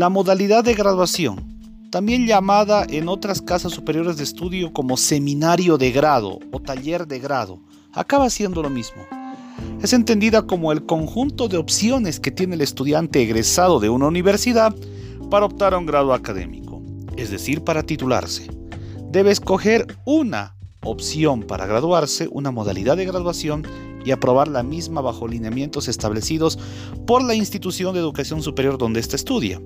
La modalidad de graduación, también llamada en otras casas superiores de estudio como seminario de grado o taller de grado, acaba siendo lo mismo. Es entendida como el conjunto de opciones que tiene el estudiante egresado de una universidad para optar a un grado académico, es decir, para titularse. Debe escoger una opción para graduarse, una modalidad de graduación y aprobar la misma bajo lineamientos establecidos por la institución de educación superior donde éste estudia.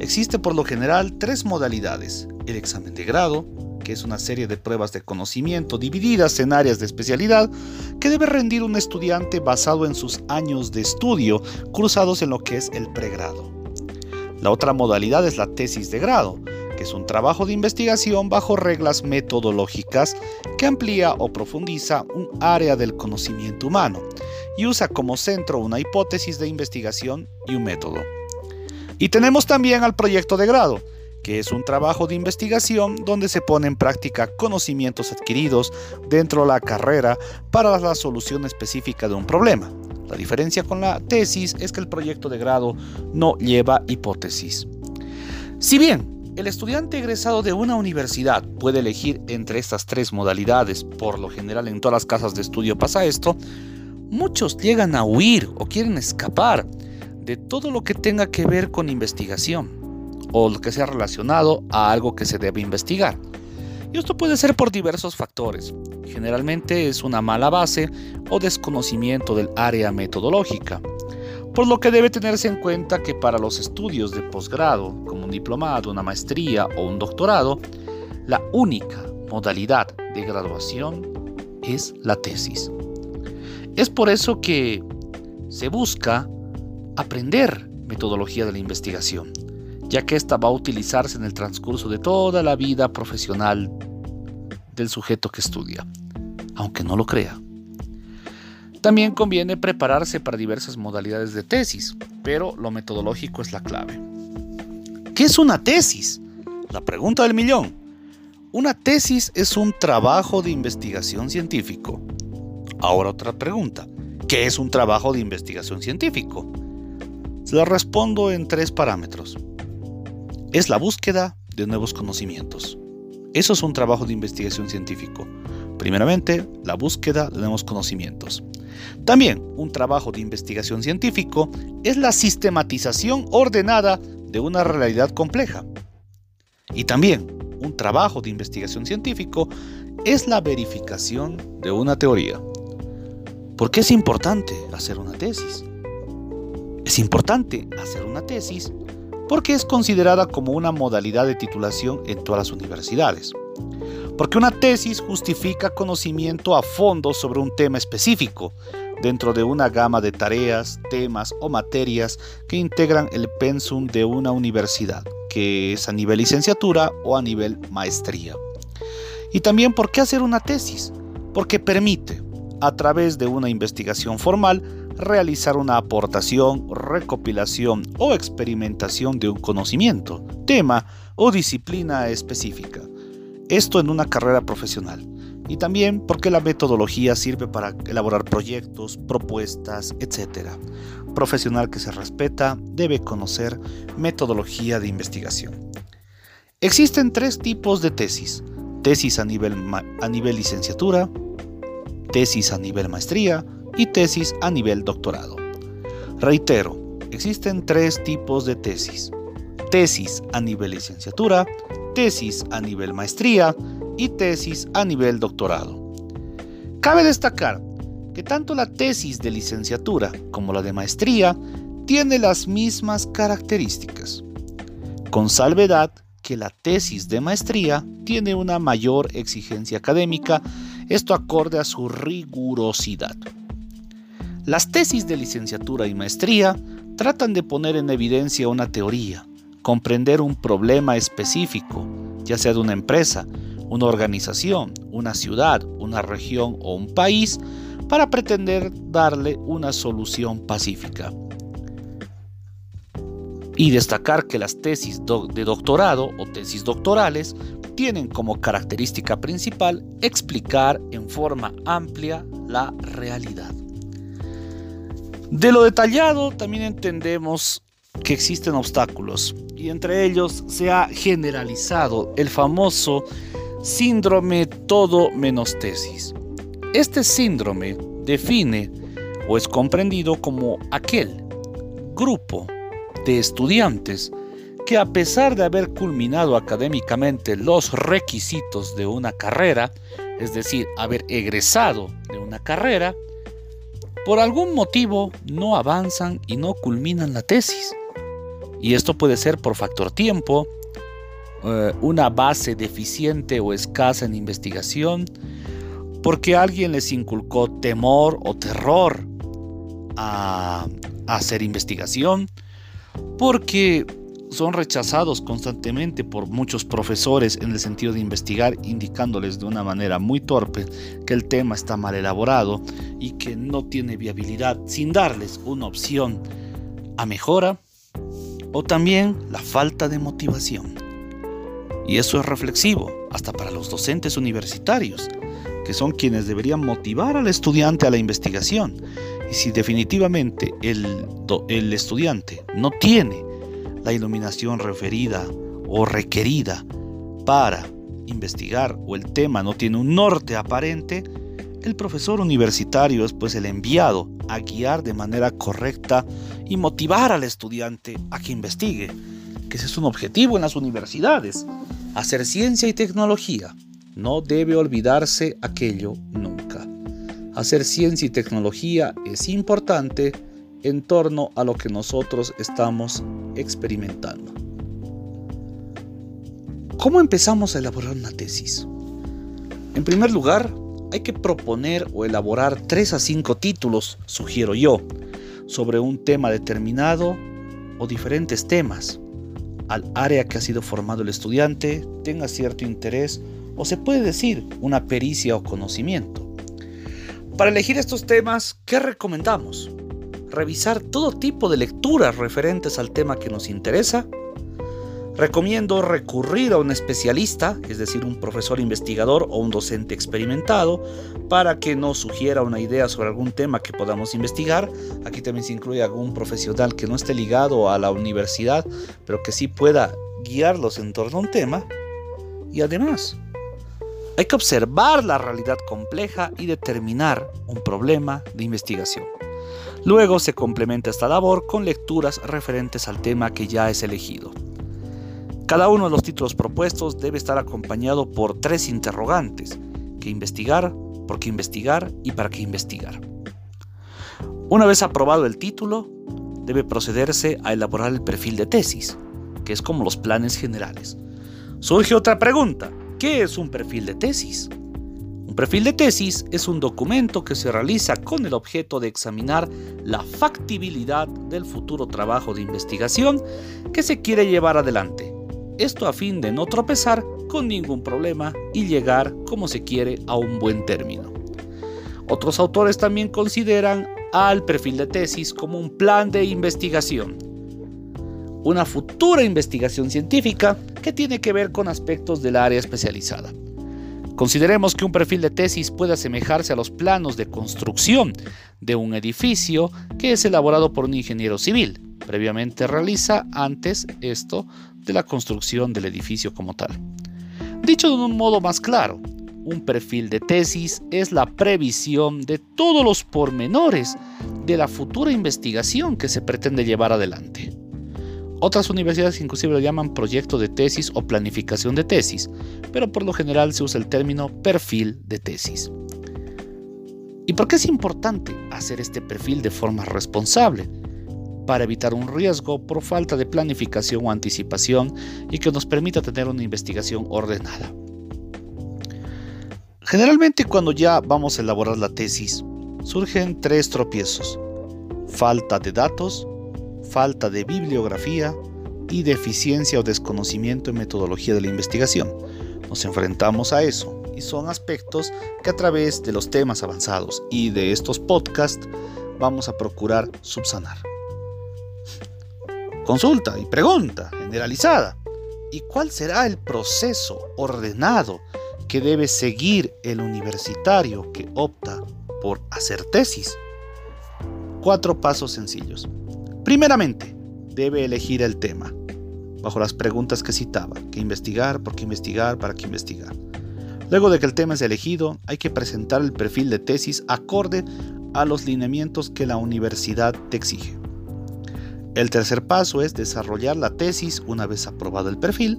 Existe por lo general tres modalidades. El examen de grado, que es una serie de pruebas de conocimiento divididas en áreas de especialidad que debe rendir un estudiante basado en sus años de estudio cruzados en lo que es el pregrado. La otra modalidad es la tesis de grado, que es un trabajo de investigación bajo reglas metodológicas que amplía o profundiza un área del conocimiento humano y usa como centro una hipótesis de investigación y un método. Y tenemos también al proyecto de grado, que es un trabajo de investigación donde se pone en práctica conocimientos adquiridos dentro de la carrera para la solución específica de un problema. La diferencia con la tesis es que el proyecto de grado no lleva hipótesis. Si bien el estudiante egresado de una universidad puede elegir entre estas tres modalidades, por lo general en todas las casas de estudio pasa esto, muchos llegan a huir o quieren escapar de todo lo que tenga que ver con investigación o lo que sea relacionado a algo que se debe investigar. Y esto puede ser por diversos factores. Generalmente es una mala base o desconocimiento del área metodológica por lo que debe tenerse en cuenta que para los estudios de posgrado, como un diplomado, una maestría o un doctorado, la única modalidad de graduación es la tesis. Es por eso que se busca aprender metodología de la investigación, ya que ésta va a utilizarse en el transcurso de toda la vida profesional del sujeto que estudia, aunque no lo crea. También conviene prepararse para diversas modalidades de tesis, pero lo metodológico es la clave. ¿Qué es una tesis? La pregunta del millón. Una tesis es un trabajo de investigación científico. Ahora otra pregunta. ¿Qué es un trabajo de investigación científico? La respondo en tres parámetros. Es la búsqueda de nuevos conocimientos. Eso es un trabajo de investigación científico. Primeramente, la búsqueda de nuevos conocimientos. También un trabajo de investigación científico es la sistematización ordenada de una realidad compleja. Y también un trabajo de investigación científico es la verificación de una teoría. ¿Por qué es importante hacer una tesis? Es importante hacer una tesis porque es considerada como una modalidad de titulación en todas las universidades. Porque una tesis justifica conocimiento a fondo sobre un tema específico, dentro de una gama de tareas, temas o materias que integran el pensum de una universidad, que es a nivel licenciatura o a nivel maestría. Y también, ¿por qué hacer una tesis? Porque permite, a través de una investigación formal, realizar una aportación, recopilación o experimentación de un conocimiento, tema o disciplina específica. Esto en una carrera profesional. Y también porque la metodología sirve para elaborar proyectos, propuestas, etc. Profesional que se respeta debe conocer metodología de investigación. Existen tres tipos de tesis. Tesis a nivel, a nivel licenciatura, tesis a nivel maestría y tesis a nivel doctorado. Reitero, existen tres tipos de tesis. Tesis a nivel licenciatura, tesis a nivel maestría y tesis a nivel doctorado. Cabe destacar que tanto la tesis de licenciatura como la de maestría tiene las mismas características, con salvedad que la tesis de maestría tiene una mayor exigencia académica, esto acorde a su rigurosidad. Las tesis de licenciatura y maestría tratan de poner en evidencia una teoría, comprender un problema específico, ya sea de una empresa, una organización, una ciudad, una región o un país, para pretender darle una solución pacífica. Y destacar que las tesis de doctorado o tesis doctorales tienen como característica principal explicar en forma amplia la realidad. De lo detallado también entendemos que existen obstáculos y entre ellos se ha generalizado el famoso síndrome todo menos tesis. Este síndrome define o es comprendido como aquel grupo de estudiantes que a pesar de haber culminado académicamente los requisitos de una carrera, es decir, haber egresado de una carrera, por algún motivo no avanzan y no culminan la tesis. Y esto puede ser por factor tiempo, eh, una base deficiente o escasa en investigación, porque alguien les inculcó temor o terror a hacer investigación, porque son rechazados constantemente por muchos profesores en el sentido de investigar, indicándoles de una manera muy torpe que el tema está mal elaborado y que no tiene viabilidad, sin darles una opción a mejora, o también la falta de motivación. Y eso es reflexivo, hasta para los docentes universitarios, que son quienes deberían motivar al estudiante a la investigación. Y si definitivamente el, el estudiante no tiene la iluminación referida o requerida para investigar o el tema no tiene un norte aparente, el profesor universitario es pues el enviado a guiar de manera correcta y motivar al estudiante a que investigue, que ese es un objetivo en las universidades, hacer ciencia y tecnología. No debe olvidarse aquello nunca. Hacer ciencia y tecnología es importante en torno a lo que nosotros estamos experimentando. ¿Cómo empezamos a elaborar una tesis? En primer lugar, hay que proponer o elaborar 3 a 5 títulos, sugiero yo, sobre un tema determinado o diferentes temas, al área que ha sido formado el estudiante tenga cierto interés o se puede decir una pericia o conocimiento. Para elegir estos temas, ¿qué recomendamos? Revisar todo tipo de lecturas referentes al tema que nos interesa. Recomiendo recurrir a un especialista, es decir, un profesor investigador o un docente experimentado, para que nos sugiera una idea sobre algún tema que podamos investigar. Aquí también se incluye algún profesional que no esté ligado a la universidad, pero que sí pueda guiarlos en torno a un tema. Y además, hay que observar la realidad compleja y determinar un problema de investigación. Luego se complementa esta labor con lecturas referentes al tema que ya es elegido. Cada uno de los títulos propuestos debe estar acompañado por tres interrogantes, ¿qué investigar? ¿Por qué investigar? ¿Y para qué investigar? Una vez aprobado el título, debe procederse a elaborar el perfil de tesis, que es como los planes generales. Surge otra pregunta, ¿qué es un perfil de tesis? Un perfil de tesis es un documento que se realiza con el objeto de examinar la factibilidad del futuro trabajo de investigación que se quiere llevar adelante. Esto a fin de no tropezar con ningún problema y llegar como se quiere a un buen término. Otros autores también consideran al perfil de tesis como un plan de investigación, una futura investigación científica que tiene que ver con aspectos del área especializada. Consideremos que un perfil de tesis puede asemejarse a los planos de construcción de un edificio que es elaborado por un ingeniero civil. Previamente realiza antes esto de la construcción del edificio como tal. Dicho de un modo más claro, un perfil de tesis es la previsión de todos los pormenores de la futura investigación que se pretende llevar adelante. Otras universidades inclusive lo llaman proyecto de tesis o planificación de tesis, pero por lo general se usa el término perfil de tesis. ¿Y por qué es importante hacer este perfil de forma responsable? Para evitar un riesgo por falta de planificación o anticipación y que nos permita tener una investigación ordenada. Generalmente cuando ya vamos a elaborar la tesis, surgen tres tropiezos. Falta de datos, falta de bibliografía y deficiencia o desconocimiento en metodología de la investigación. Nos enfrentamos a eso y son aspectos que a través de los temas avanzados y de estos podcasts vamos a procurar subsanar. Consulta y pregunta generalizada. ¿Y cuál será el proceso ordenado que debe seguir el universitario que opta por hacer tesis? Cuatro pasos sencillos. Primeramente, debe elegir el tema, bajo las preguntas que citaba, qué investigar, por qué investigar, para qué investigar. Luego de que el tema es elegido, hay que presentar el perfil de tesis acorde a los lineamientos que la universidad te exige. El tercer paso es desarrollar la tesis una vez aprobado el perfil,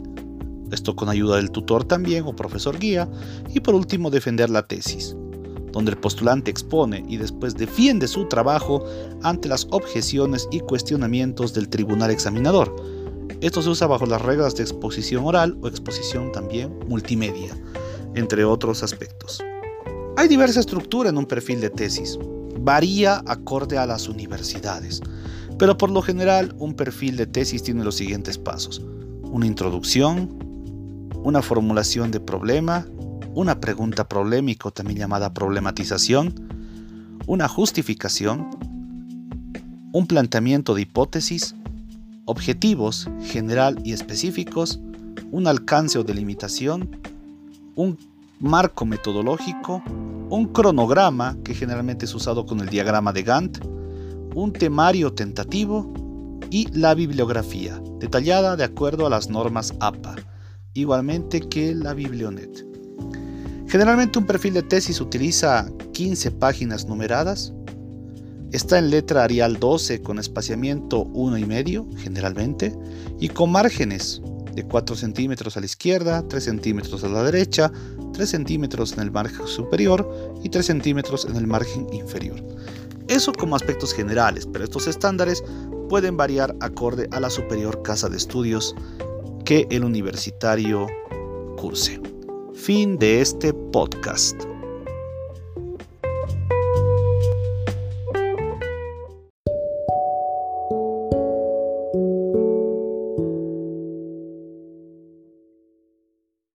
esto con ayuda del tutor también o profesor guía, y por último defender la tesis, donde el postulante expone y después defiende su trabajo ante las objeciones y cuestionamientos del tribunal examinador. Esto se usa bajo las reglas de exposición oral o exposición también multimedia, entre otros aspectos. Hay diversa estructura en un perfil de tesis, varía acorde a las universidades. Pero por lo general un perfil de tesis tiene los siguientes pasos. Una introducción, una formulación de problema, una pregunta problemática también llamada problematización, una justificación, un planteamiento de hipótesis, objetivos general y específicos, un alcance o delimitación, un marco metodológico, un cronograma que generalmente es usado con el diagrama de Gantt, un temario tentativo y la bibliografía, detallada de acuerdo a las normas APA, igualmente que la Biblionet. Generalmente un perfil de tesis utiliza 15 páginas numeradas, está en letra Arial 12 con espaciamiento 1,5 generalmente y con márgenes de 4 centímetros a la izquierda, 3 centímetros a la derecha, 3 centímetros en el margen superior y 3 centímetros en el margen inferior. Eso como aspectos generales, pero estos estándares pueden variar acorde a la superior casa de estudios que el universitario curse. Fin de este podcast.